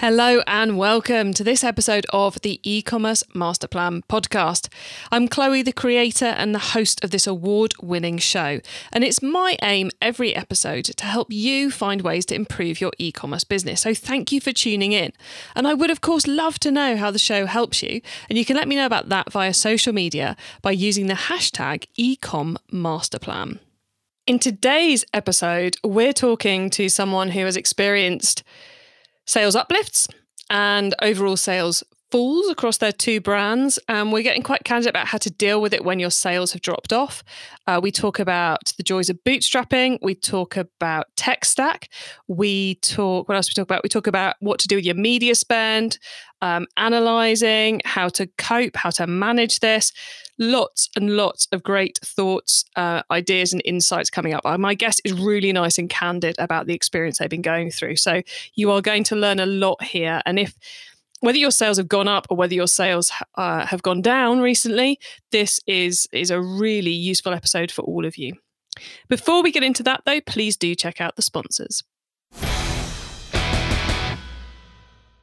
Hello and welcome to this episode of the e-commerce master plan podcast. I'm Chloe, the creator and the host of this award-winning show, and it's my aim every episode to help you find ways to improve your e-commerce business. So thank you for tuning in. And I would of course love to know how the show helps you, and you can let me know about that via social media by using the hashtag ecommasterplan. In today's episode, we're talking to someone who has experienced sales uplifts and overall sales falls across their two brands. And we're getting quite candid about how to deal with it when your sales have dropped off. Uh, we talk about the joys of bootstrapping. We talk about tech stack. We talk, what else we talk about? We talk about what to do with your media spend, um, analyzing, how to cope, how to manage this. Lots and lots of great thoughts, uh, ideas, and insights coming up. Uh, my guest is really nice and candid about the experience they've been going through. So you are going to learn a lot here. And if whether your sales have gone up or whether your sales uh, have gone down recently, this is is a really useful episode for all of you. Before we get into that, though, please do check out the sponsors.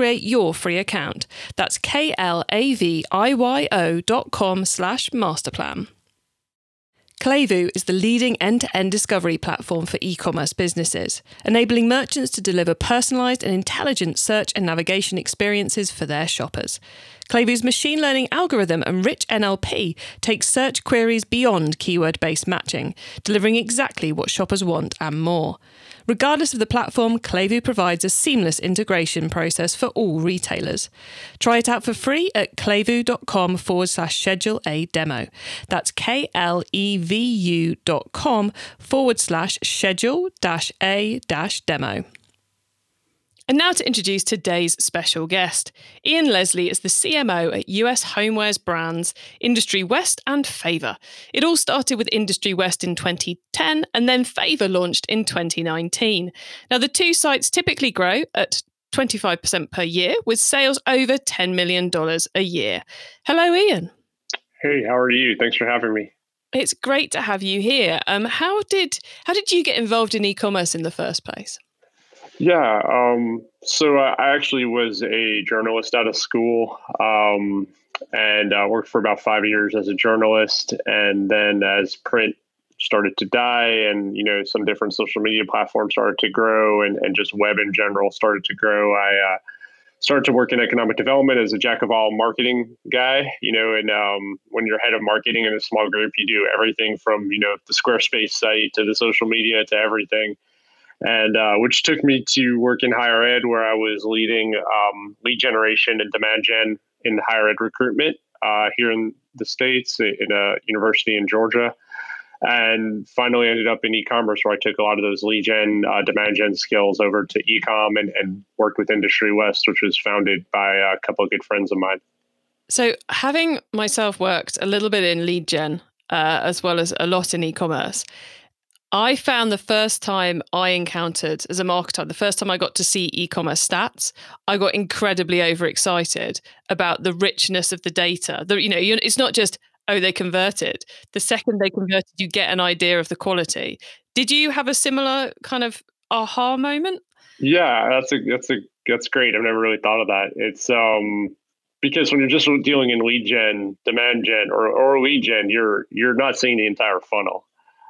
create your free account. That's K-L-A-V-I-Y-O dot com slash masterplan. Klevu is the leading end to end discovery platform for e commerce businesses, enabling merchants to deliver personalized and intelligent search and navigation experiences for their shoppers. Klevu's machine learning algorithm and rich NLP takes search queries beyond keyword based matching, delivering exactly what shoppers want and more. Regardless of the platform, Klevu provides a seamless integration process for all retailers. Try it out for free at klevu.com forward slash schedule a demo. That's K L E V U dot com forward slash schedule dash a dash demo. And now to introduce today's special guest. Ian Leslie is the CMO at US homewares brands Industry West and Favor. It all started with Industry West in 2010 and then Favor launched in 2019. Now, the two sites typically grow at 25% per year with sales over $10 million a year. Hello, Ian. Hey, how are you? Thanks for having me. It's great to have you here. Um, how did how did you get involved in e-commerce in the first place? Yeah. Um, so I actually was a journalist out of school um, and uh, worked for about five years as a journalist. And then as print started to die and, you know, some different social media platforms started to grow and, and just web in general started to grow, I uh, started to work in economic development as a jack of all marketing guy, you know, and um, when you're head of marketing in a small group, you do everything from, you know, the Squarespace site to the social media to everything and uh, which took me to work in higher ed, where I was leading um, lead generation and demand gen in higher ed recruitment uh, here in the states in a university in Georgia. And finally ended up in e-commerce, where I took a lot of those lead gen, uh, demand gen skills over to e-com and, and worked with Industry West, which was founded by a couple of good friends of mine. So, having myself worked a little bit in lead gen, uh, as well as a lot in e-commerce, I found the first time I encountered as a marketer, the first time I got to see e commerce stats, I got incredibly overexcited about the richness of the data. The, you know, it's not just, oh, they converted. The second they converted, you get an idea of the quality. Did you have a similar kind of aha moment? Yeah, that's a that's a that's great. I've never really thought of that. It's um because when you're just dealing in lead gen, demand gen, or, or lead gen, you're you're not seeing the entire funnel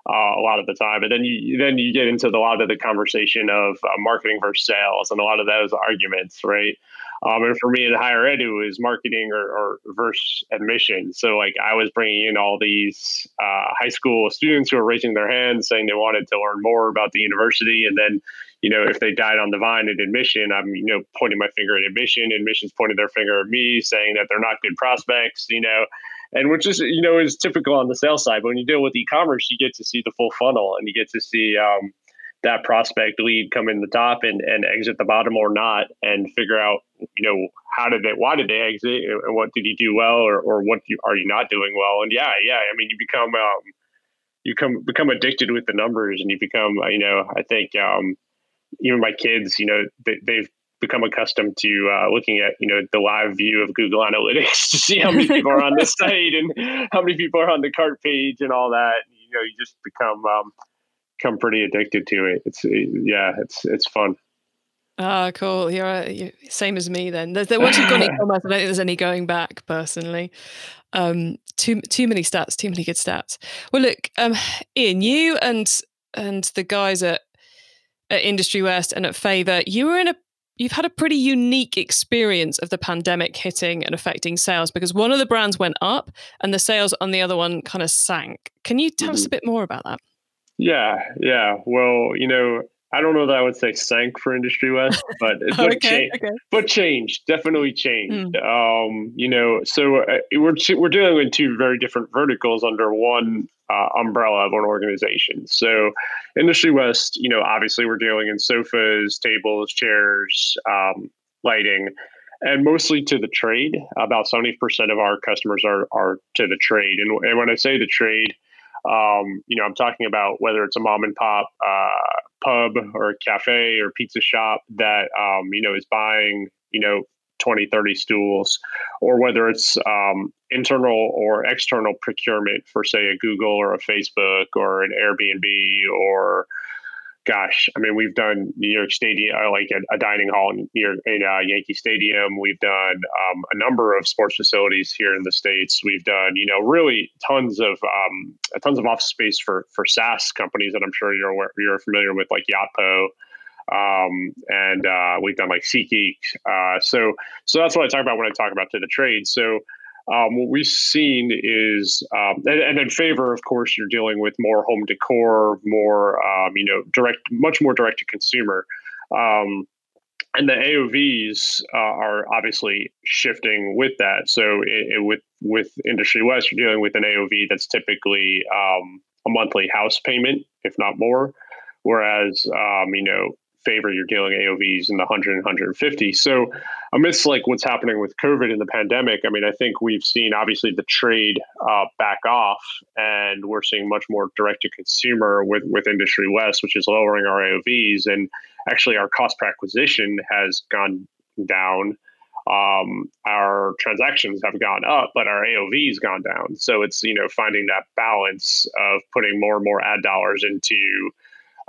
uh, a lot of the time. And then you then you get into the, a lot of the conversation of uh, marketing versus sales and a lot of those arguments, right? Um, and for me in higher ed, it was marketing or, or versus admission. So like I was bringing in all these uh, high school students who were raising their hands saying they wanted to learn more about the university. And then, you know, if they died on the vine at admission, I'm, you know, pointing my finger at admission, admissions pointing their finger at me saying that they're not good prospects, you know, and which is, you know, is typical on the sales side. But when you deal with e-commerce, you get to see the full funnel and you get to see, um, that prospect lead come in the top and, and exit the bottom or not and figure out you know how did they why did they exit and what did you do well or, or what you, are you not doing well and yeah yeah i mean you become um, you come become addicted with the numbers and you become you know i think um, even my kids you know they, they've become accustomed to uh, looking at you know the live view of Google Analytics to see how many people are on the site and how many people are on the cart page and all that. You know, you just become um, become pretty addicted to it. It's yeah, it's it's fun. Ah, cool. You're, uh, you're same as me then. There's, once you've gone e-commerce, I don't think there's any going back. Personally, um, too too many stats, too many good stats. Well, look, um, Ian, you and and the guys at at Industry West and at Favor, you were in a you've had a pretty unique experience of the pandemic hitting and affecting sales because one of the brands went up and the sales on the other one kind of sank. Can you tell mm-hmm. us a bit more about that? Yeah, yeah. Well, you know, I don't know that I would say sank for Industry West, but but, okay, okay. but changed, definitely changed. Mm. Um, you know, so uh, we're we're dealing with two very different verticals under one uh, umbrella of an organization. So, Industry West, you know, obviously we're dealing in sofas, tables, chairs, um, lighting, and mostly to the trade. About seventy percent of our customers are are to the trade, and, and when I say the trade um, you know, I'm talking about whether it's a mom and pop uh, pub or a cafe or pizza shop that, um, you know, is buying, you know, 20, 30 stools, or whether it's um, internal or external procurement for, say, a Google or a Facebook or an Airbnb or gosh, I mean, we've done New York Stadium, uh, like a, a dining hall in, in uh, Yankee Stadium. We've done um, a number of sports facilities here in the states. We've done, you know, really tons of um, tons of office space for for SaaS companies that I'm sure you're aware, you're familiar with, like Yotpo. Um, and uh, we've done like SeatGeek. Uh, so, so that's what I talk about when I talk about to the trade. So, um, what we've seen is, um, and, and, in favor, of course, you're dealing with more home decor, more, um, you know, direct, much more direct to consumer. Um, and the AOVs uh, are obviously shifting with that. So it, it, with with Industry West, you're dealing with an AOV that's typically um, a monthly house payment, if not more. Whereas, um, you know, favor you're dealing AOVs in the 100 and 150. So amidst like what's happening with COVID and the pandemic, I mean, I think we've seen obviously the trade uh, back off, and we're seeing much more direct to consumer with with Industry West, which is lowering our AOVs, and actually our cost per acquisition has gone down. Um, our transactions have gone up, but our AOV has gone down. So it's you know finding that balance of putting more and more ad dollars into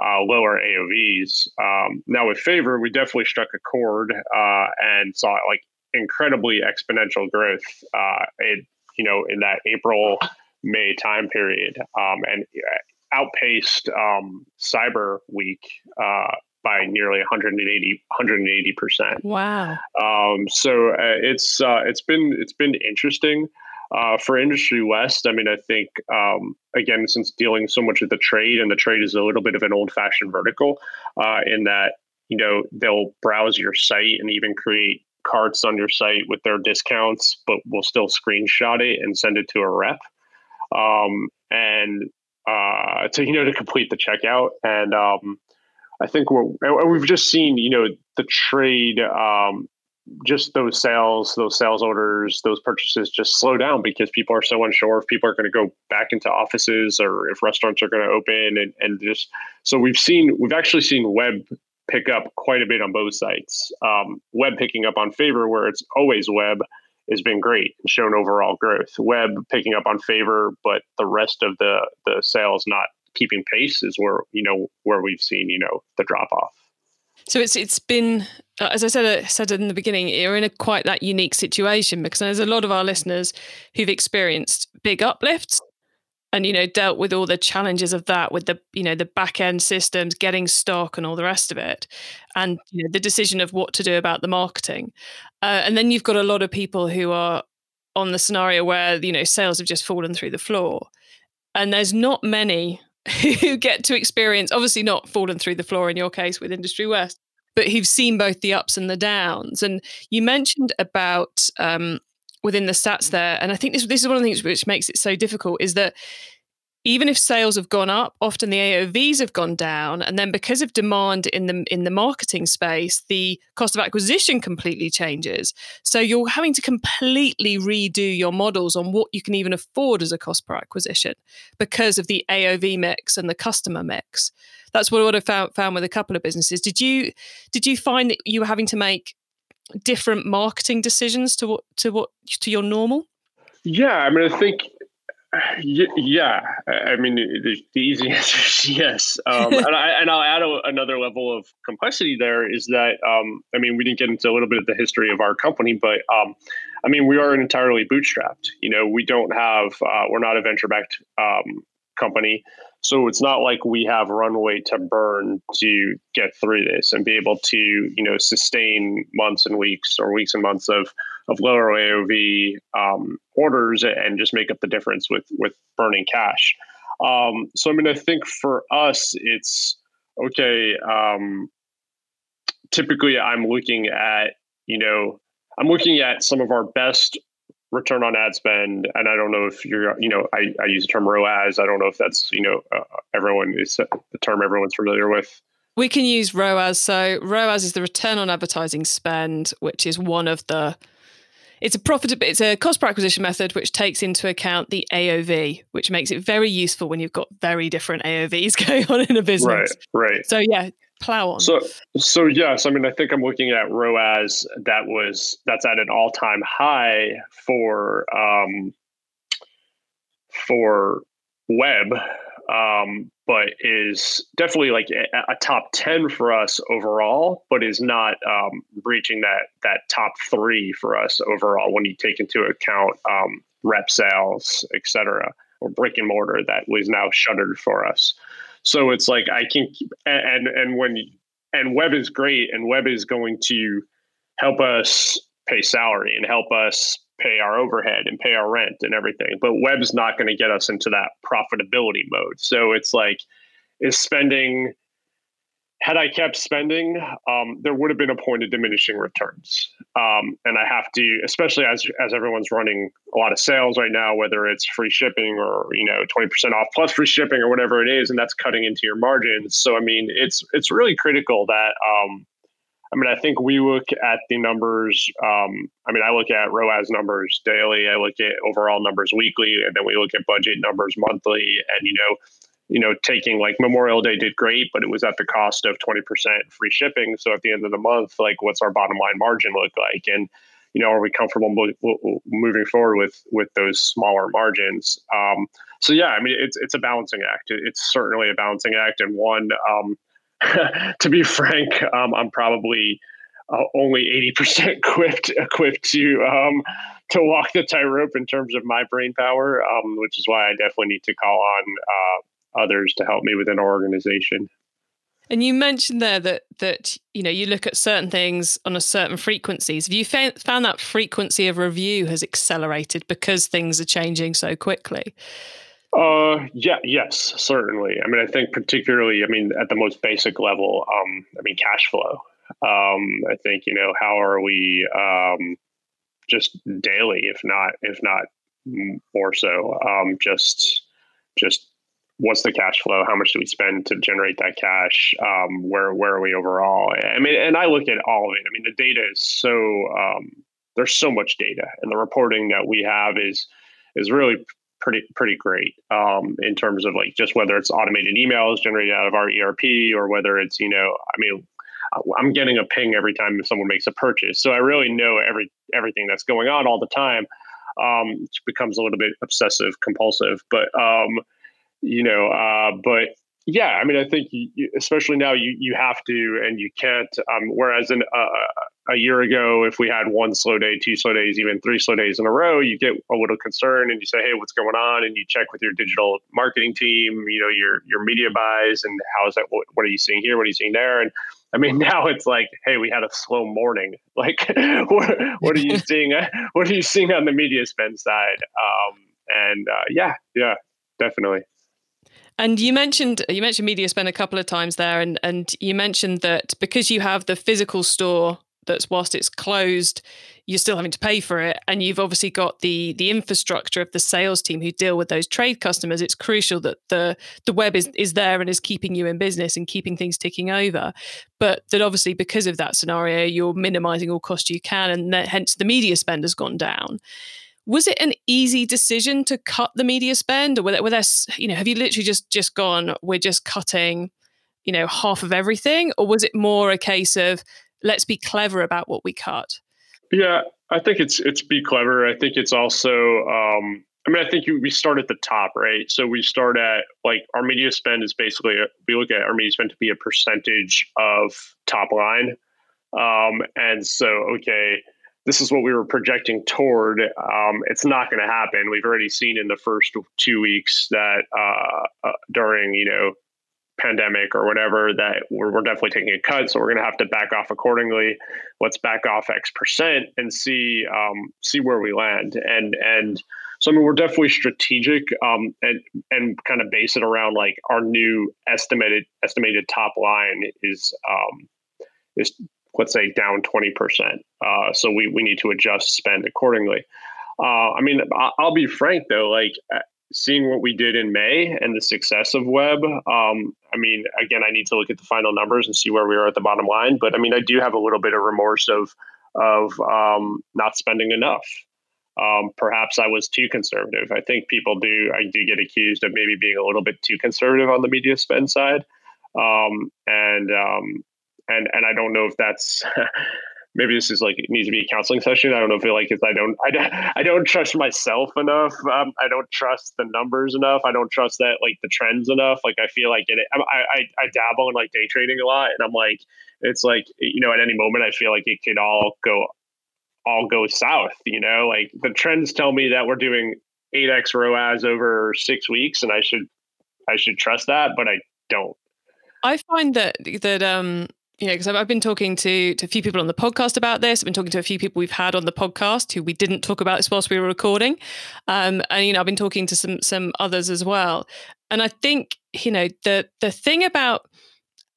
uh, lower AOVs. Um, now with Favor, we definitely struck a chord uh, and saw like incredibly exponential growth. Uh, it, you know, in that April May time period, um, and uh, outpaced um, Cyber Week uh, by nearly 180 180 percent. Wow. Um, so uh, it's uh, it's been it's been interesting. Uh, for Industry West, I mean, I think, um, again, since dealing so much with the trade, and the trade is a little bit of an old fashioned vertical uh, in that, you know, they'll browse your site and even create carts on your site with their discounts, but will still screenshot it and send it to a rep. Um, and uh, to, you know, to complete the checkout. And um, I think we're, we've just seen, you know, the trade um, just those sales, those sales orders, those purchases just slow down because people are so unsure if people are going to go back into offices or if restaurants are going to open and, and just so we've seen we've actually seen web pick up quite a bit on both sites. Um, web picking up on favor where it's always web has been great and shown overall growth. Web picking up on favor, but the rest of the the sales not keeping pace is where you know where we've seen you know the drop off. So it's it's been, uh, as I said uh, said in the beginning, you're in a quite that unique situation because there's a lot of our listeners who've experienced big uplifts and you know dealt with all the challenges of that with the you know the back end systems getting stock and all the rest of it and you know the decision of what to do about the marketing. Uh, and then you've got a lot of people who are on the scenario where you know sales have just fallen through the floor. And there's not many who get to experience obviously not fallen through the floor in your case with industry west but who've seen both the ups and the downs and you mentioned about um, within the stats there. And I think this this is one of the things which makes it so difficult is that even if sales have gone up, often the AOVs have gone down, and then because of demand in the in the marketing space, the cost of acquisition completely changes. So you're having to completely redo your models on what you can even afford as a cost per acquisition because of the AOV mix and the customer mix. That's what I found found with a couple of businesses. Did you did you find that you were having to make different marketing decisions to what to what to your normal? Yeah, I mean, I think yeah, I mean, the, the easy answer is yes. Um, and, I, and I'll add a, another level of complexity there is that, um, I mean, we didn't get into a little bit of the history of our company, but um, I mean, we are entirely bootstrapped. You know, we don't have, uh, we're not a venture backed um, company. So it's not like we have runway to burn to get through this and be able to, you know, sustain months and weeks or weeks and months of of lower AOV um, orders and just make up the difference with with burning cash. Um, so I mean, I think for us, it's okay. Um, typically, I'm looking at you know I'm looking at some of our best return on ad spend. And i don't know if you're you know i, I use the term roas i don't know if that's you know uh, everyone is the term everyone's familiar with. We can use roas so roas is the return on advertising spend which is one of the it's a profit it's a cost per acquisition method which takes into account the aov which makes it very useful when you've got very different aovs going on in a business. Right right. So yeah plow on. So, so yes, I mean, I think I'm looking at ROAS that was that's at an all time high for um, for web, um, but is definitely like a, a, top ten for us overall, but is not um, reaching that that top three for us overall when you take into account um, rep sales, et cetera, or brick and mortar that was now shuttered for us. So it's like I can keep and and when and web is great and web is going to help us pay salary and help us pay our overhead and pay our rent and everything. But web's not going to get us into that profitability mode. So it's like is spending had I kept spending, um, there would have been a point of diminishing returns. Um, and I have to, especially as as everyone's running a lot of sales right now, whether it's free shipping or you know twenty percent off plus free shipping or whatever it is, and that's cutting into your margins. So I mean, it's it's really critical that. Um, I mean, I think we look at the numbers. Um, I mean, I look at ROAS numbers daily. I look at overall numbers weekly, and then we look at budget numbers monthly. And you know, you know, taking like Memorial Day did great, but it was at the cost of 20% free shipping. So at the end of the month, like what's our bottom line margin look like? And, you know, are we comfortable moving forward with, with those smaller margins? Um, so yeah, I mean, it's, it's a balancing act. It's certainly a balancing act. And one, um, to be frank, um, I'm probably uh, only 80% equipped, equipped to, um, to walk the tightrope in terms of my brain power, um, which is why I definitely need to call on, uh, others to help me within our organization. And you mentioned there that that you know you look at certain things on a certain frequencies. Have you found, found that frequency of review has accelerated because things are changing so quickly? Uh, yeah, yes, certainly. I mean, I think particularly, I mean, at the most basic level, um, I mean, cash flow. Um, I think you know how are we um, just daily, if not if not more so, um, just just what's the cash flow? How much do we spend to generate that cash? Um, where where are we overall? I mean, and I look at all of it. I mean, the data is so um, there's so much data, and the reporting that we have is is really pretty pretty great um, in terms of like just whether it's automated emails generated out of our ERP or whether it's you know I mean I'm getting a ping every time someone makes a purchase, so I really know every everything that's going on all the time. Um, it becomes a little bit obsessive compulsive, but um, you know, uh, but yeah, I mean, I think you, especially now you you have to and you can't. Um, whereas an, uh, a year ago, if we had one slow day, two slow days, even three slow days in a row, you get a little concerned and you say, "Hey, what's going on?" And you check with your digital marketing team, you know, your your media buys, and how is that? What, what are you seeing here? What are you seeing there? And I mean, now it's like, hey, we had a slow morning. Like, what, what are you seeing? What are you seeing on the media spend side? Um, and uh, yeah, yeah, definitely. And you mentioned you mentioned media spend a couple of times there, and and you mentioned that because you have the physical store that's whilst it's closed, you're still having to pay for it, and you've obviously got the the infrastructure of the sales team who deal with those trade customers. It's crucial that the the web is is there and is keeping you in business and keeping things ticking over. But that obviously because of that scenario, you're minimizing all cost you can, and that, hence the media spend has gone down was it an easy decision to cut the media spend or were there, were there you know have you literally just just gone we're just cutting you know half of everything or was it more a case of let's be clever about what we cut yeah i think it's it's be clever. I think it's also um i mean i think you, we start at the top right? So we start at like our media spend is basically a, we look at our media spend to be a percentage of top line. Um and so okay this is what we were projecting toward. Um, it's not going to happen. We've already seen in the first two weeks that uh, uh, during you know pandemic or whatever that we're, we're definitely taking a cut. So we're going to have to back off accordingly. Let's back off X percent and see um, see where we land. And and so I mean we're definitely strategic um, and and kind of base it around like our new estimated estimated top line is um, is let's say down 20%. Uh, so we, we need to adjust spend accordingly. Uh, I mean, I'll be frank though, like uh, seeing what we did in May and the success of web. Um, I mean, again, I need to look at the final numbers and see where we are at the bottom line. But I mean, I do have a little bit of remorse of of um, not spending enough. Um, perhaps I was too conservative. I think people do. I do get accused of maybe being a little bit too conservative on the media spend side. Um, and um, and and I don't know if that's maybe this is like it needs to be a counseling session. I don't know if it like if I don't I I don't trust myself enough. Um, I don't trust the numbers enough. I don't trust that like the trends enough. Like I feel like it. I I, I dabble in like day trading a lot, and I'm like it's like you know at any moment I feel like it could all go all go south. You know, like the trends tell me that we're doing eight x ROAS over six weeks, and I should I should trust that, but I don't. I find that that um you know, because I've, been talking to to a few people on the podcast about this. I've been talking to a few people we've had on the podcast who we didn't talk about this whilst we were recording, um, and you know, I've been talking to some some others as well. And I think you know the the thing about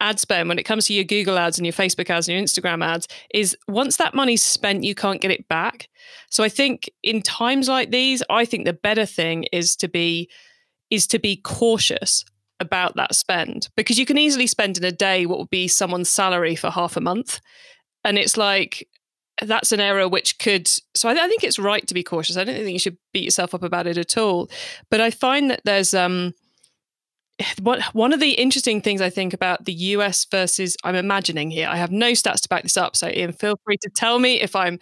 ad spend when it comes to your Google ads and your Facebook ads and your Instagram ads is once that money's spent, you can't get it back. So I think in times like these, I think the better thing is to be is to be cautious about that spend because you can easily spend in a day what would be someone's salary for half a month. And it's like, that's an error which could. So I, I think it's right to be cautious. I don't think you should beat yourself up about it at all. But I find that there's, um, what one of the interesting things I think about the US versus I'm imagining here. I have no stats to back this up, so Ian, feel free to tell me if I'm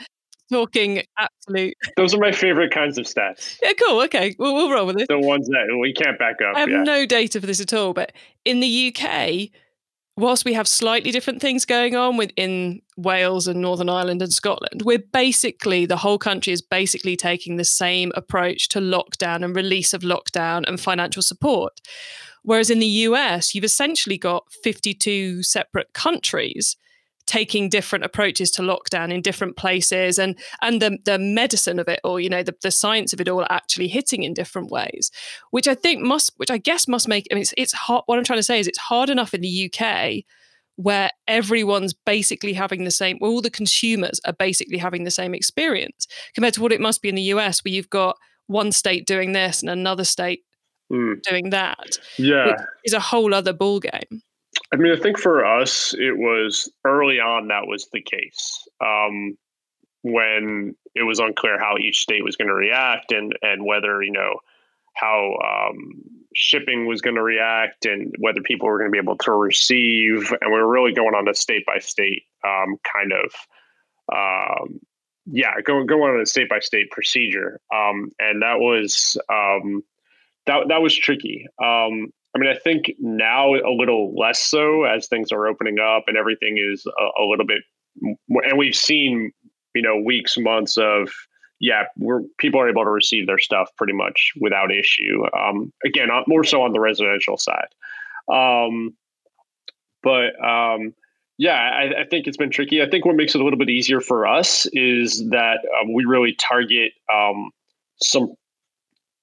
talking absolute. Those are my favorite kinds of stats. Yeah, cool. Okay, we'll, we'll roll with it. The ones that we can't back up. I have yeah. no data for this at all, but in the UK, whilst we have slightly different things going on within Wales and Northern Ireland and Scotland, we're basically the whole country is basically taking the same approach to lockdown and release of lockdown and financial support. Whereas in the US, you've essentially got 52 separate countries taking different approaches to lockdown in different places and and the, the medicine of it or you know the, the science of it all actually hitting in different ways which i think must which i guess must make i mean it's, it's hard what i'm trying to say is it's hard enough in the uk where everyone's basically having the same all the consumers are basically having the same experience compared to what it must be in the us where you've got one state doing this and another state mm. doing that yeah is a whole other ball game I mean, I think for us, it was early on that was the case. Um, when it was unclear how each state was going to react and and whether you know how um, shipping was going to react and whether people were going to be able to receive, and we were really going on a state by state um, kind of. Um, yeah, going going on a state by state procedure, um, and that was um, that that was tricky. Um, I mean, I think now a little less so as things are opening up and everything is a, a little bit and we've seen you know weeks, months of yeah, we're people are able to receive their stuff pretty much without issue. Um, again, more so on the residential side. Um, but um, yeah, I, I, think it's been tricky. I think what makes it a little bit easier for us is that um, we really target um, some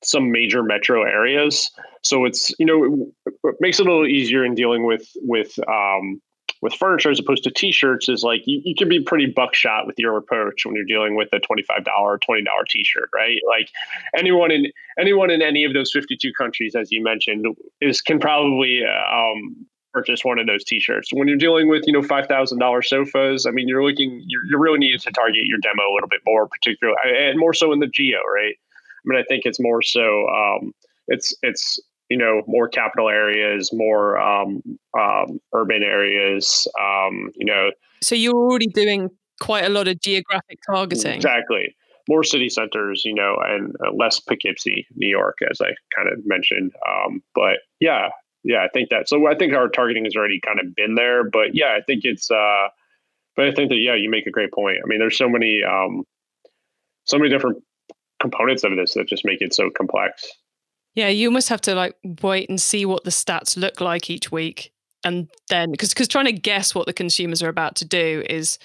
some major metro areas. So it's you know it makes it a little easier in dealing with with um, with furniture as opposed to t-shirts is like you, you can be pretty buckshot with your approach when you're dealing with a $25 $20 t-shirt right? Like anyone in anyone in any of those 52 countries as you mentioned is can probably um, purchase one of those t-shirts. When you're dealing with you know $5000 sofas i mean you're looking you're, you're really needing to target your demo a little bit more particularly and more so in the geo right i mean i think it's more so um, it's it's you know more capital areas more um, um, urban areas um, you know. So you're already doing quite a lot of geographic targeting. Exactly. More city centers you know and uh, less poughkeepsie new york as i kind of mentioned um, but yeah yeah i think that so i think our targeting has already kind of been there but yeah i think it's uh but i think that yeah you make a great point. I mean there's so many um so many different components of this that just make it so complex yeah, you almost have to like wait and see what the stats look like each week, and then because because trying to guess what the consumers are about to do is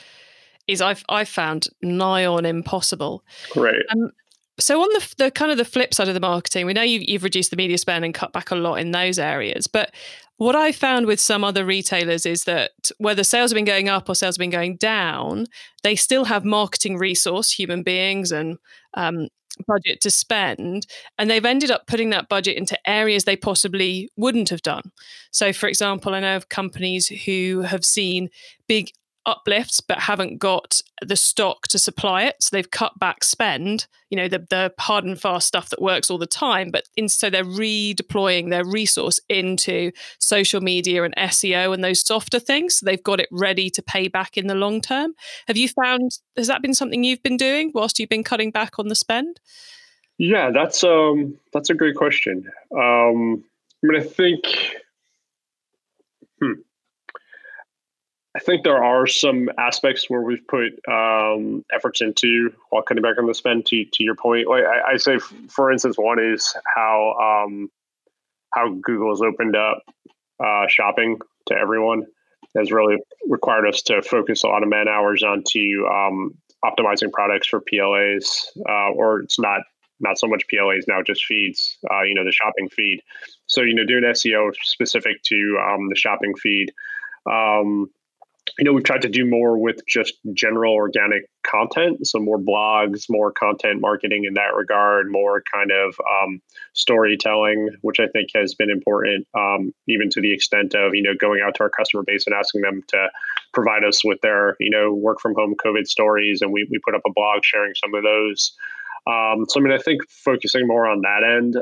is I've I found nigh on impossible. Right. Um, so on the the kind of the flip side of the marketing, we know you've, you've reduced the media spend and cut back a lot in those areas, but what I found with some other retailers is that whether sales have been going up or sales have been going down, they still have marketing resource, human beings, and um, budget to spend and they've ended up putting that budget into areas they possibly wouldn't have done. So for example i know of companies who have seen big uplifts but haven't got the stock to supply it. So they've cut back spend you know the, the hard and fast stuff that works all the time but in, so they're redeploying their resource into social media and seo and those softer things. So they've got it ready to pay back in the long term. Have you found has that been something you've been doing whilst you've been cutting back on the spend? Yeah that's um that's a great question. Um i mean i think hmm I think there are some aspects where we've put um, efforts into while cutting back on the spend. To to your point, like I, I say, for instance, one is how um, how Google has opened up uh, shopping to everyone has really required us to focus a lot of man hours onto um, optimizing products for PLAs, uh, or it's not not so much PLAs now, just feeds. Uh, you know, the shopping feed. So you know, doing SEO specific to um, the shopping feed. Um, you know, we've tried to do more with just general organic content. So more blogs, more content marketing in that regard, more kind of um, storytelling, which I think has been important, um, even to the extent of, you know, going out to our customer base and asking them to provide us with their, you know, work from home COVID stories. And we, we put up a blog sharing some of those. Um, so I mean, I think focusing more on that end.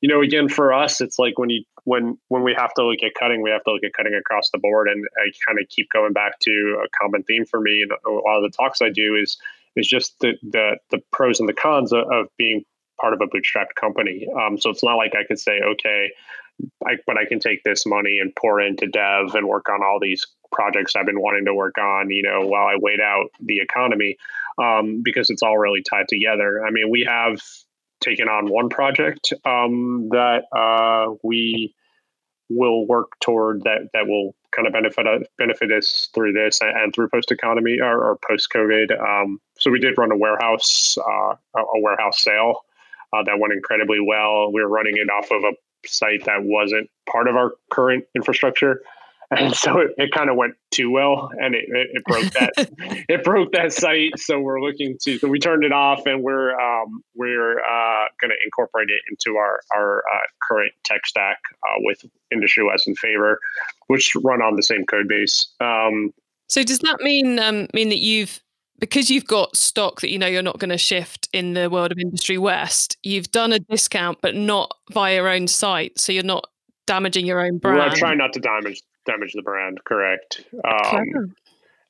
You know, again, for us, it's like when you when when we have to look at cutting, we have to look at cutting across the board. And I kind of keep going back to a common theme for me and a lot of the talks I do is is just the the, the pros and the cons of, of being part of a bootstrapped company. Um, so it's not like I could say, okay, I, but I can take this money and pour into dev and work on all these projects I've been wanting to work on, you know, while I wait out the economy, um, because it's all really tied together. I mean, we have taken on one project um, that uh, we will work toward that that will kind of benefit us, benefit us through this and, and through post economy or, or post COVID. Um, so we did run a warehouse uh, a warehouse sale uh, that went incredibly well. We were running it off of a site that wasn't part of our current infrastructure and so it, it kind of went too well and it, it, it broke that it broke that site so we're looking to so we turned it off and we're um, we're uh, going to incorporate it into our our uh, current tech stack uh, with industry west in favor which run on the same code base um, so does that mean um, mean that you've because you've got stock that you know you're not going to shift in the world of industry west you've done a discount but not via your own site so you're not damaging your own brand. Well, I try not to damage damage the brand. Correct. Um,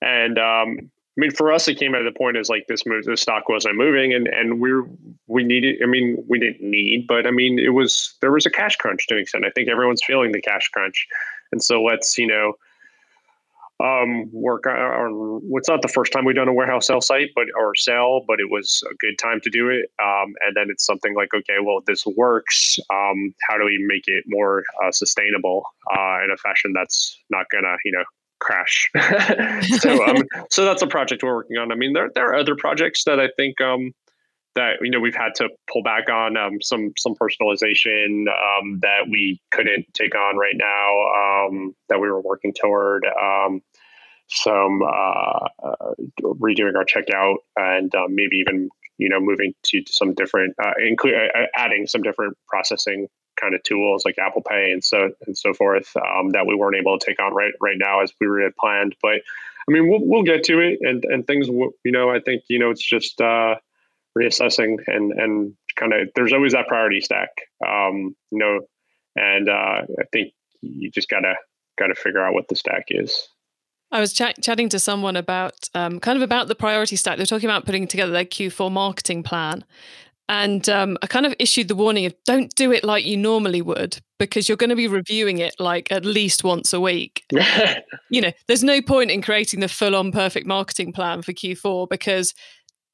and um, I mean, for us, it came at the point as like this move, the stock wasn't moving, and and we we needed. I mean, we didn't need, but I mean, it was there was a cash crunch to an extent. I think everyone's feeling the cash crunch, and so let's you know um, work on. It's not the first time we've done a warehouse sale site, but or sale, but it was a good time to do it. Um, and then it's something like, okay, well, this works. Um, how do we make it more uh, sustainable uh, in a fashion that's not gonna, you know, crash? so, um, so that's a project we're working on. I mean, there there are other projects that I think um, that you know we've had to pull back on um, some some personalization um, that we couldn't take on right now um, that we were working toward um, some uh, uh, redoing our checkout and um, maybe even you know moving to some different uh, include uh, adding some different processing kind of tools like Apple Pay and so and so forth um, that we weren't able to take on right right now as we were had planned. But I mean we'll, we'll get to it and and things you know I think you know it's just uh, reassessing and and kind of there's always that priority stack um, you know and uh, i think you just gotta gotta figure out what the stack is I was ch- chatting to someone about um, kind of about the priority stack. They're talking about putting together their Q4 marketing plan. And um, I kind of issued the warning of don't do it like you normally would because you're going to be reviewing it like at least once a week. you know, there's no point in creating the full on perfect marketing plan for Q4 because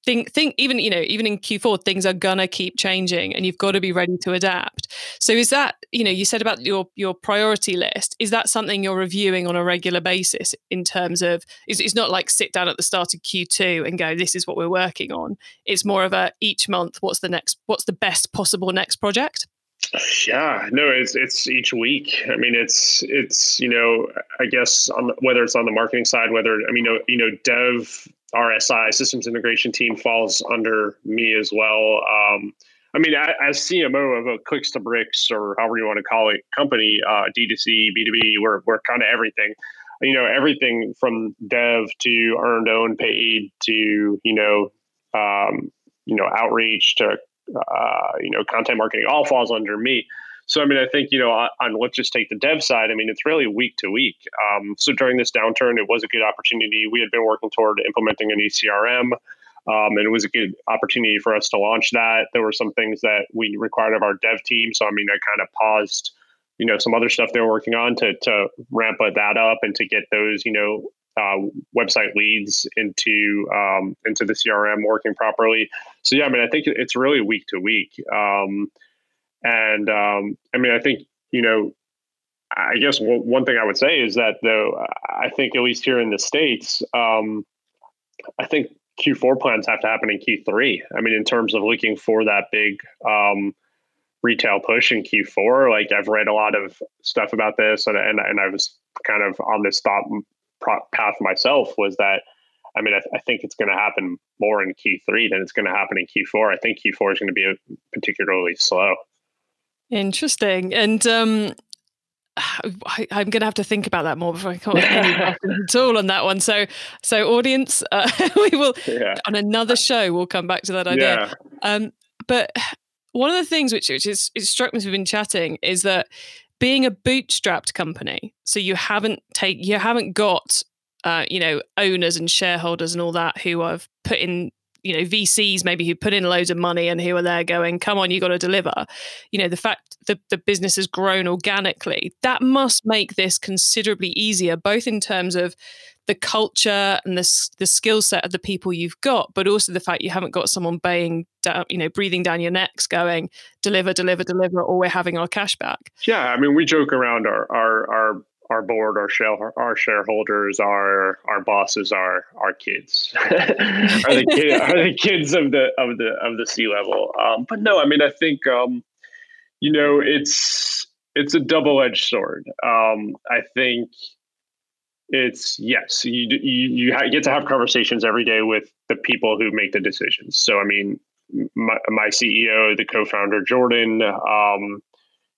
think think even you know even in Q4 things are gonna keep changing and you've got to be ready to adapt. So is that you know you said about your your priority list is that something you're reviewing on a regular basis in terms of it's, it's not like sit down at the start of Q2 and go this is what we're working on. It's more of a each month what's the next what's the best possible next project. Yeah, no, it's it's each week. I mean, it's it's you know, I guess on the, whether it's on the marketing side, whether I mean, you know, you know, dev RSI systems integration team falls under me as well. Um, I mean, as CMO of a clicks to bricks or however you want to call it company, uh, D2C, B2B, we're, we're kind of everything. You know, everything from dev to earned, owned, paid to you know, um, you know, outreach to uh, you know, content marketing all falls under me. So, I mean, I think, you know, on, on, let's just take the dev side, I mean, it's really week to week. Um, so during this downturn, it was a good opportunity. We had been working toward implementing an new CRM. Um, and it was a good opportunity for us to launch that. There were some things that we required of our dev team. So, I mean, I kind of paused, you know, some other stuff they were working on to, to ramp that up and to get those, you know, uh, website leads into um, into the CRM working properly. So yeah, I mean, I think it's really week to week. Um, and um, I mean, I think, you know, I guess one thing I would say is that, though, I think at least here in the States, um, I think Q4 plans have to happen in Q3. I mean, in terms of looking for that big um, retail push in Q4, like I've read a lot of stuff about this, and, and, and I was kind of on this thought path myself was that I mean, I, th- I think it's going to happen more in Q3 than it's going to happen in Q4. I think Q4 is going to be particularly slow. Interesting. And um, I, am going to have to think about that more before I come any at all on that one. So, so audience, uh, we will yeah. on another show. We'll come back to that idea. Yeah. Um, but one of the things which which is it struck me as we've been chatting is that being a bootstrapped company, so you haven't take you haven't got uh, you know owners and shareholders and all that who have put in you know VCs maybe who put in loads of money and who are there going, come on, you got to deliver. You know the fact that the business has grown organically that must make this considerably easier, both in terms of the culture and the the skill set of the people you've got, but also the fact you haven't got someone baying down, you know, breathing down your necks, going deliver, deliver, deliver, or we're having our cash back. Yeah, I mean, we joke around our our our our board, our share, our shareholders, our our bosses, are our kids, are the kid, are the kids of the of the of the C-level. Um, but no, I mean, I think um, you know it's it's a double edged sword. Um, I think it's yes, you you you get to have conversations every day with the people who make the decisions. So I mean, my, my CEO, the co-founder Jordan. Um,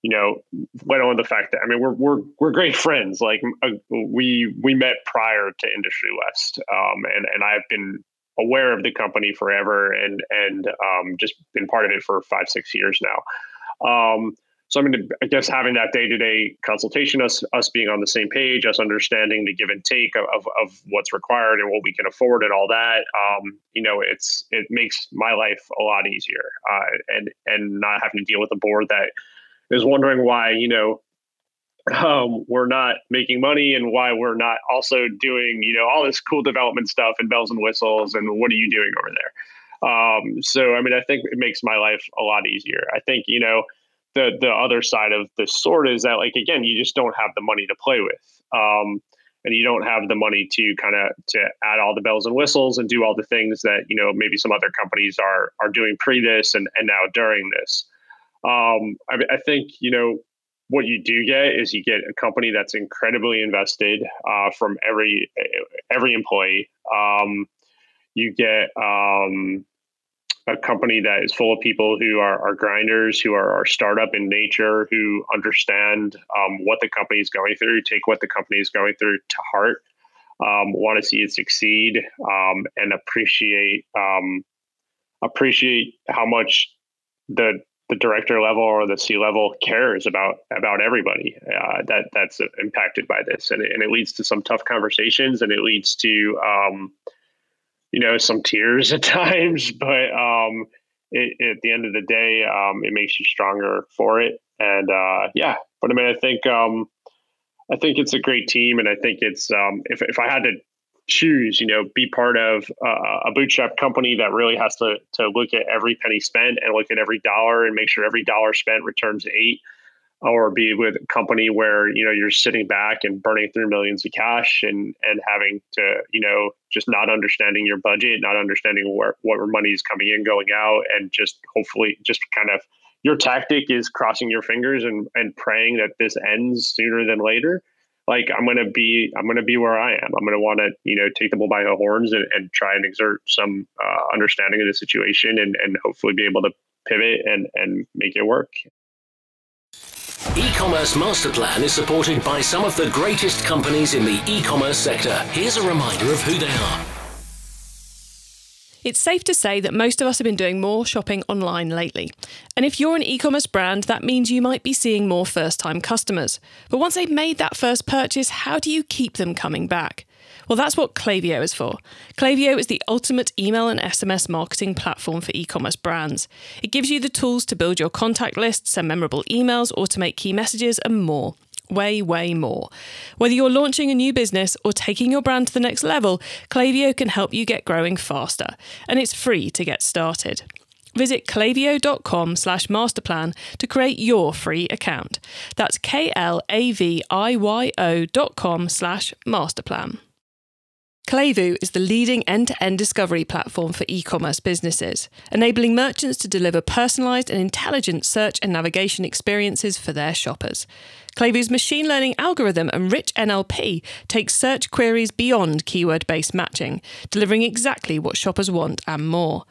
you know, went on the fact that I mean we're we're we're great friends. Like uh, we we met prior to Industry West, um, and and I've been aware of the company forever, and and um, just been part of it for five six years now. Um, so I mean, I guess having that day to day consultation, us us being on the same page, us understanding the give and take of, of, of what's required and what we can afford and all that, um, you know, it's it makes my life a lot easier, uh, and and not having to deal with a board that is wondering why you know um, we're not making money and why we're not also doing, you know, all this cool development stuff and bells and whistles and what are you doing over there? Um, so, I mean, I think it makes my life a lot easier. I think, you know, the, the other side of the sword is that like, again, you just don't have the money to play with. Um, and you don't have the money to kind of to add all the bells and whistles and do all the things that you know maybe some other companies are are doing pre this and and now during this um, I, I, think you know what you do get is you get a company that's incredibly invested uh, from every every employee. Um, you get um, a company that is full of people who are, are grinders, who are, are, startup in nature, who understand um, what the company is going through, take what the company is going through to heart, um, want to see it succeed, um, and appreciate um, appreciate how much the the director level or the C level cares about about everybody uh, that that's impacted by this, and it, and it leads to some tough conversations, and it leads to um, you know some tears at times, but um, it, at the end of the day, um, it makes you stronger for it, and uh, yeah. But I mean, I think um, I think it's a great team, and I think it's um, if if I had to choose, you know, be part of uh, a bootstrap company that really has to to look at every penny spent and look at every dollar and make sure every dollar spent returns eight, or be with a company where you know you're sitting back and burning through millions of cash and and having to you know just not understanding your budget, not understanding where what money is coming in, going out, and just hopefully just kind of your tactic is crossing your fingers and and praying that this ends sooner than later like I'm gonna be I'm gonna be where I am. I'm gonna want to you know take the bull by the horns and, and try and exert some uh, understanding of the situation and and hopefully be able to pivot and and make it work. E-commerce master plan is supported by some of the greatest companies in the e-commerce sector. Here's a reminder of who they are. It's safe to say that most of us have been doing more shopping online lately. And if you're an e commerce brand, that means you might be seeing more first time customers. But once they've made that first purchase, how do you keep them coming back? Well, that's what Klaviyo is for. Klaviyo is the ultimate email and SMS marketing platform for e commerce brands. It gives you the tools to build your contact list, send memorable emails, automate key messages, and more way, way more. Whether you're launching a new business or taking your brand to the next level, Klaviyo can help you get growing faster, and it's free to get started. Visit klaviyo.com slash masterplan to create your free account. That's K-L-A-V-I-Y-O dot com slash masterplan. Klevu is the leading end to end discovery platform for e commerce businesses, enabling merchants to deliver personalized and intelligent search and navigation experiences for their shoppers. Klevu's machine learning algorithm and rich NLP takes search queries beyond keyword based matching, delivering exactly what shoppers want and more.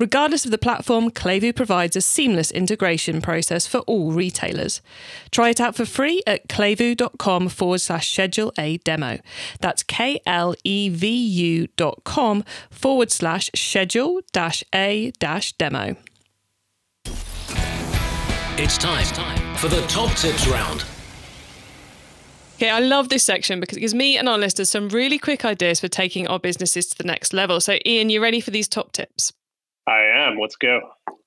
Regardless of the platform, Klevu provides a seamless integration process for all retailers. Try it out for free at klevu.com forward slash schedule a demo. That's K L E V U dot com forward slash schedule dash a dash demo. It's time for the top tips round. Okay, I love this section because it gives me and our listeners some really quick ideas for taking our businesses to the next level. So, Ian, you ready for these top tips? I am. Let's go.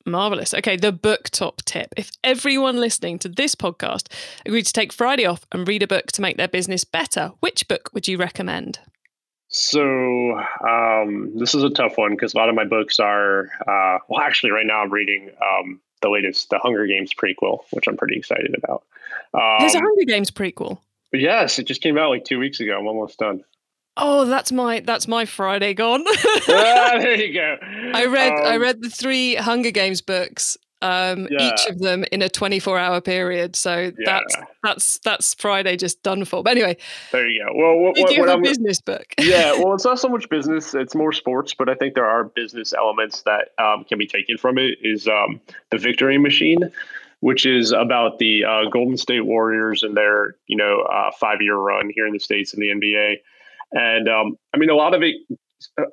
Marvelous. Okay, the book top tip. If everyone listening to this podcast agreed to take Friday off and read a book to make their business better, which book would you recommend? So um, this is a tough one because a lot of my books are. Uh, well, actually, right now I'm reading um, the latest, the Hunger Games prequel, which I'm pretty excited about. Um, There's a Hunger Games prequel. Yes, it just came out like two weeks ago. I'm almost done. Oh, that's my that's my Friday gone. ah, there you go. I read um, I read the three Hunger Games books, um, yeah. each of them in a 24 hour period. So yeah. that's that's that's Friday just done for. But anyway, there you go. Well, what, what, what a business book? yeah, well, it's not so much business; it's more sports. But I think there are business elements that um, can be taken from it. Is um, the Victory Machine which is about the uh, Golden State Warriors and their you know uh, five year run here in the states in the NBA. And um, I mean, a lot of it,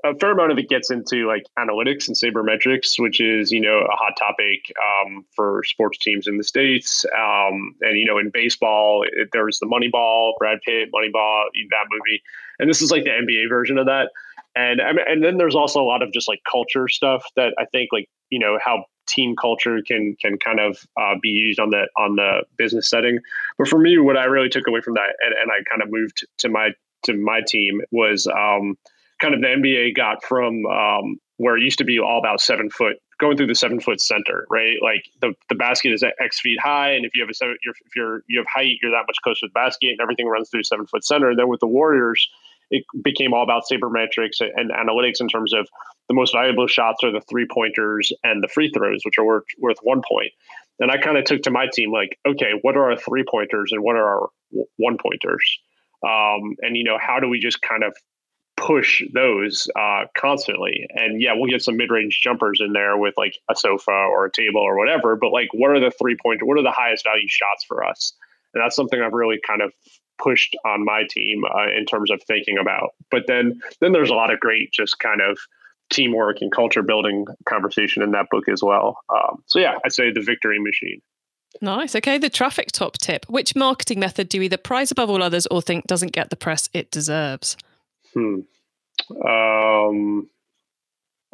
a fair amount of it gets into like analytics and sabermetrics, which is you know a hot topic um, for sports teams in the states. Um, and you know, in baseball, it, there's the Moneyball, Brad Pitt, Moneyball, that movie, and this is like the NBA version of that. And and then there's also a lot of just like culture stuff that I think like you know how team culture can can kind of uh, be used on the on the business setting. But for me, what I really took away from that, and, and I kind of moved to my to my team was um, kind of the NBA got from um, where it used to be all about seven foot going through the seven foot center, right? Like the, the basket is X feet high, and if you have a seven, you're, if you're you have height, you're that much closer to the basket, and everything runs through seven foot center. And then with the Warriors, it became all about sabermetrics and analytics in terms of the most valuable shots are the three pointers and the free throws, which are worth worth one point. And I kind of took to my team like, okay, what are our three pointers and what are our one pointers? Um, and you know, how do we just kind of push those uh, constantly. And yeah, we'll get some mid range jumpers in there with like a sofa or a table or whatever. But like, what are the three point? What are the highest value shots for us? And that's something I've really kind of pushed on my team uh, in terms of thinking about. But then then there's a lot of great just kind of teamwork and culture building conversation in that book as well. Um, so yeah, I'd say the victory machine. Nice. Okay, the traffic top tip. Which marketing method do you either prize above all others or think doesn't get the press it deserves? Hmm. Um,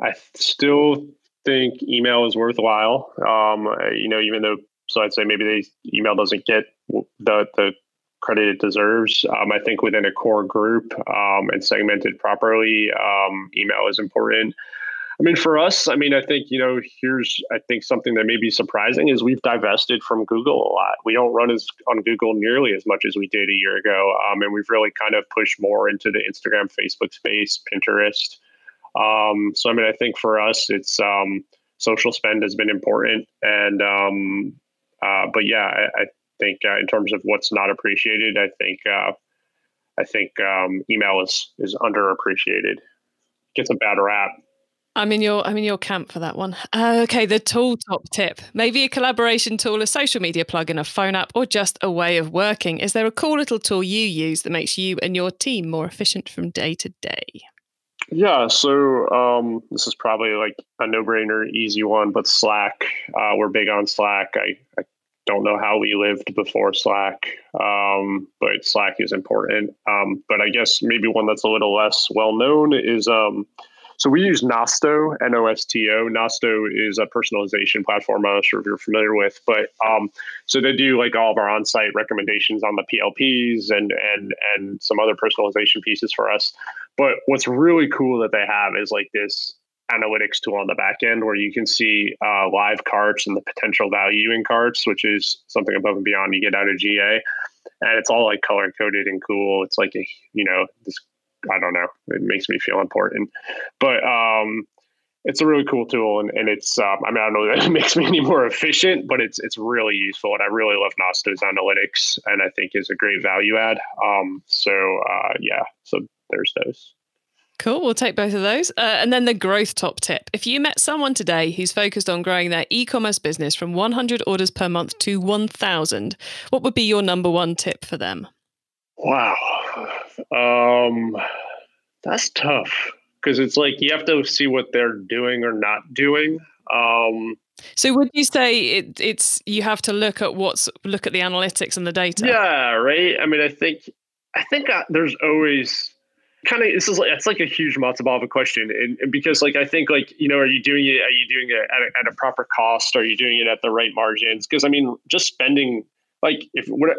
I still think email is worthwhile. Um, you know, even though, so I'd say maybe the email doesn't get the the credit it deserves. Um, I think within a core group um, and segmented properly, um, email is important. I mean, for us, I mean, I think, you know, here's, I think something that may be surprising is we've divested from Google a lot. We don't run as on Google nearly as much as we did a year ago. Um, and we've really kind of pushed more into the Instagram, Facebook space, Pinterest. Um, so, I mean, I think for us, it's um, social spend has been important. And, um, uh, but yeah, I, I think uh, in terms of what's not appreciated, I think, uh, I think um, email is, is underappreciated. Gets a bad rap I'm in your I'm in your camp for that one. Uh, okay, the tool top tip. Maybe a collaboration tool, a social media plugin, a phone app, or just a way of working. Is there a cool little tool you use that makes you and your team more efficient from day to day? Yeah, so um, this is probably like a no-brainer, easy one, but Slack. Uh, we're big on Slack. I, I don't know how we lived before Slack, um, but Slack is important. Um, but I guess maybe one that's a little less well known is um, so we use Nosto, N O S T O. Nosto is a personalization platform. I'm not sure if you're familiar with, but um, so they do like all of our on-site recommendations on the PLPs and and and some other personalization pieces for us. But what's really cool that they have is like this analytics tool on the back end where you can see uh, live carts and the potential value in carts, which is something above and beyond you get out of GA. And it's all like color coded and cool. It's like a you know this I don't know. It makes me feel important, but um, it's a really cool tool, and, and it's um, I mean I don't know that it makes me any more efficient, but it's it's really useful, and I really love Nosto's analytics, and I think is a great value add. Um, so uh, yeah, so there's those. Cool. We'll take both of those. Uh, and then the growth top tip. If you met someone today who's focused on growing their e commerce business from 100 orders per month to 1,000, what would be your number one tip for them? Wow. Um, that's tough because it's like you have to see what they're doing or not doing. Um, so would you say it, it's you have to look at what's look at the analytics and the data? Yeah, right. I mean, I think I think uh, there's always kind of this is like it's like a huge matzo ball of a question, and, and, because like I think like you know, are you doing it? Are you doing it at a, at a proper cost? Are you doing it at the right margins? Because I mean, just spending like if what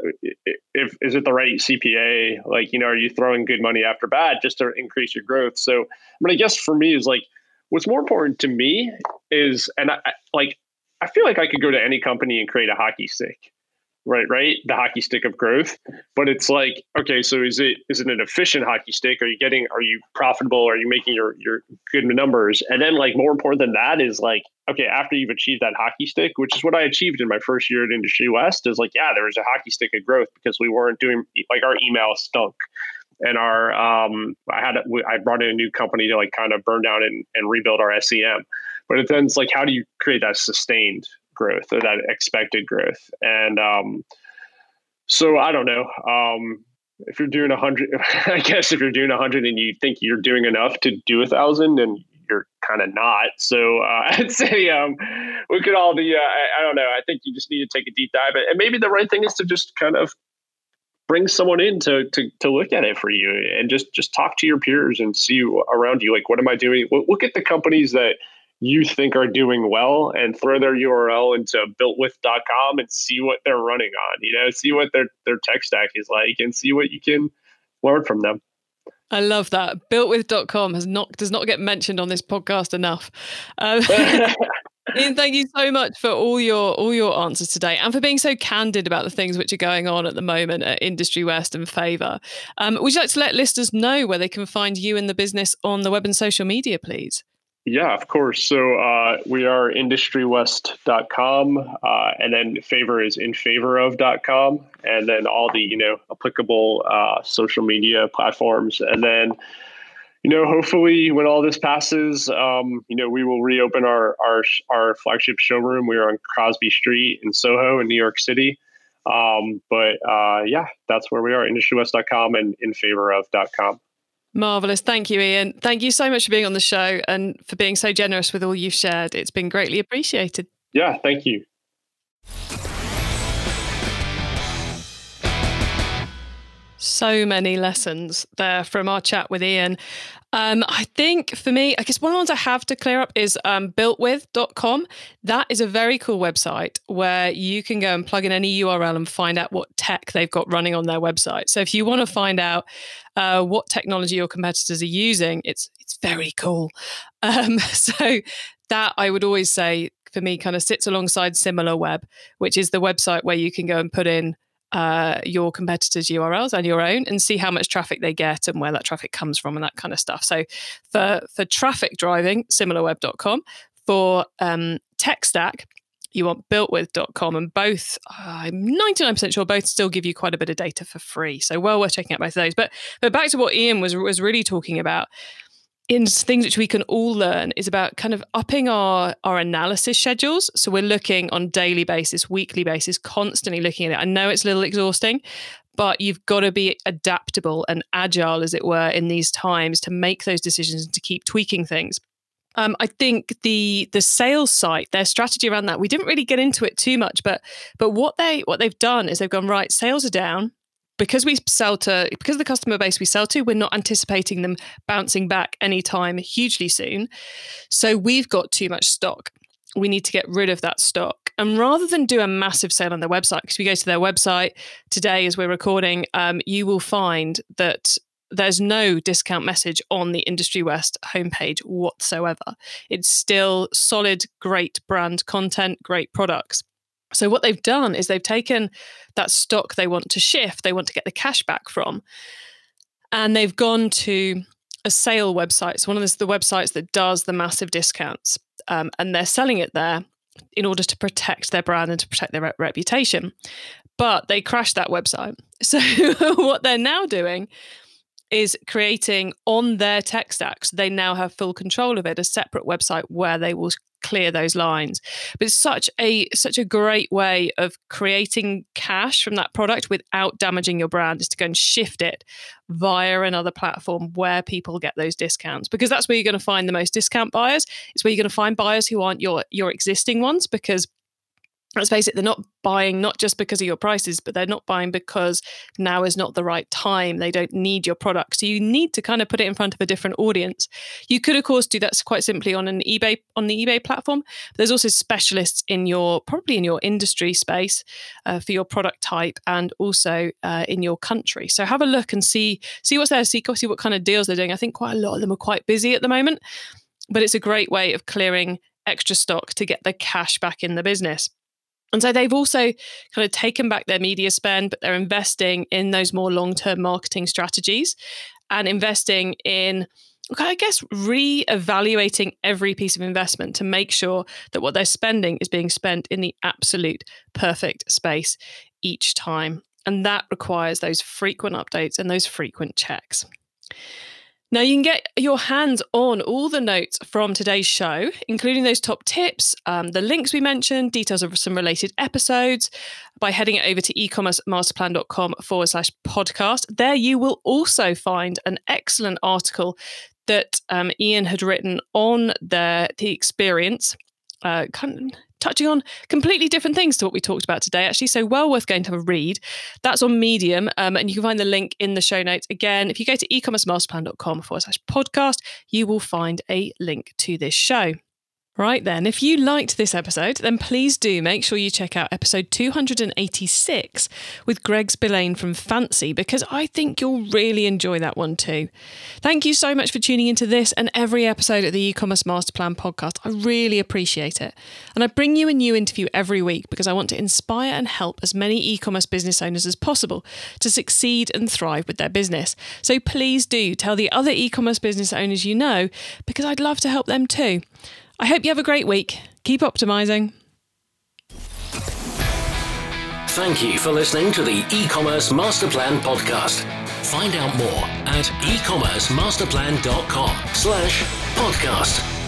if is it the right CPA? Like you know, are you throwing good money after bad just to increase your growth? So, mean, I guess for me is like what's more important to me is, and I, like I feel like I could go to any company and create a hockey stick right right? The hockey stick of growth. But it's like okay so is it is it an efficient hockey stick? Are you getting are you profitable? Are you making your your good numbers? And then like more important than that is like okay after you've achieved that hockey stick which is what i achieved in my first year at industry west is like yeah there was a hockey stick of growth because we weren't doing like our email stunk. And our um i had I brought in a new company to like kind of burn down and, and rebuild our sem but it then it's like how do you create that sustained growth or that expected growth. And um, so I don't know. Um, if you're doing a hundred, I guess if you're doing a hundred and you think you're doing enough to do a thousand, then you're kind of not. So uh, I'd say um, we could all be. Uh, I, I, don't know. I think you just need to take a deep dive, and maybe the right thing is to just kind of bring someone in to to to look at it for you, and just just talk to your peers and see around you. Like, what am I doing? Look at the companies that you think are doing well and throw their URL into builtwith.com and see what they're running on, you know, see what their, their tech stack is like and see what you can learn from them. I love that. Builtwith.com has not does not get mentioned on this podcast enough. Um, Ian, thank you so much for all your all your answers today and for being so candid about the things which are going on at the moment at Industry West and Favor. Um, would you like to let listeners know where they can find you and the business on the web and social media, please? Yeah, of course. So uh, we are industrywest.com, uh, and then favor is in favor of.com, and then all the, you know, applicable uh, social media platforms. And then, you know, hopefully when all this passes, um, you know, we will reopen our, our, our flagship showroom. We are on Crosby Street in Soho in New York City. Um, but uh, yeah, that's where we are, industrywest.com and in favor of.com. Marvelous. Thank you, Ian. Thank you so much for being on the show and for being so generous with all you've shared. It's been greatly appreciated. Yeah, thank you. So many lessons there from our chat with Ian. Um, I think for me, I guess one of the ones I have to clear up is um, builtwith.com. That is a very cool website where you can go and plug in any URL and find out what tech they've got running on their website. So if you want to find out uh, what technology your competitors are using, it's it's very cool. Um, so that I would always say for me kind of sits alongside SimilarWeb, which is the website where you can go and put in uh, your competitors' URLs and your own and see how much traffic they get and where that traffic comes from and that kind of stuff. So for for traffic driving, similarweb.com. For um, tech stack, you want builtwith.com and both i'm 99% sure both still give you quite a bit of data for free so well worth checking out both of those but but back to what ian was was really talking about in things which we can all learn is about kind of upping our our analysis schedules. So we're looking on daily basis weekly basis constantly looking at it. I know it's a little exhausting but you've got to be adaptable and agile as it were in these times to make those decisions and to keep tweaking things. Um, I think the the sales site, their strategy around that, we didn't really get into it too much, but but what they what they've done is they've gone right. Sales are down because we sell to because the customer base we sell to, we're not anticipating them bouncing back anytime hugely soon. So we've got too much stock. We need to get rid of that stock. And rather than do a massive sale on their website, because we go to their website today as we're recording, um, you will find that there's no discount message on the Industry West homepage whatsoever. It's still solid, great brand content, great products. So, what they've done is they've taken that stock they want to shift, they want to get the cash back from, and they've gone to a sale website. So, one of the, the websites that does the massive discounts, um, and they're selling it there in order to protect their brand and to protect their re- reputation. But they crashed that website. So, what they're now doing is creating on their tech stacks. They now have full control of it, a separate website where they will clear those lines. But it's such a such a great way of creating cash from that product without damaging your brand is to go and shift it via another platform where people get those discounts because that's where you're going to find the most discount buyers. It's where you're going to find buyers who aren't your your existing ones because let's face it, they're not buying not just because of your prices, but they're not buying because now is not the right time. They don't need your product. So you need to kind of put it in front of a different audience. You could, of course, do that quite simply on an eBay on the eBay platform. There's also specialists in your probably in your industry space uh, for your product type and also uh, in your country. So have a look and see see what's there. See, see what kind of deals they're doing. I think quite a lot of them are quite busy at the moment, but it's a great way of clearing extra stock to get the cash back in the business. And so they've also kind of taken back their media spend, but they're investing in those more long term marketing strategies and investing in, I guess, re evaluating every piece of investment to make sure that what they're spending is being spent in the absolute perfect space each time. And that requires those frequent updates and those frequent checks. Now, you can get your hands on all the notes from today's show, including those top tips, um, the links we mentioned, details of some related episodes, by heading over to ecommercemasterplan.com forward slash podcast. There, you will also find an excellent article that um, Ian had written on the, the experience. Uh, touching on completely different things to what we talked about today, actually. So, well worth going to have a read. That's on Medium, um, and you can find the link in the show notes. Again, if you go to ecommercemasterplan.com forward slash podcast, you will find a link to this show. Right then, if you liked this episode, then please do make sure you check out episode 286 with Greg Spillane from Fancy because I think you'll really enjoy that one too. Thank you so much for tuning into this and every episode of the e-commerce master plan podcast. I really appreciate it. And I bring you a new interview every week because I want to inspire and help as many e-commerce business owners as possible to succeed and thrive with their business. So please do tell the other e-commerce business owners you know because I'd love to help them too. I hope you have a great week. Keep optimizing. Thank you for listening to the e-commerce master plan podcast. Find out more at ecommercemasterplan.com slash podcast.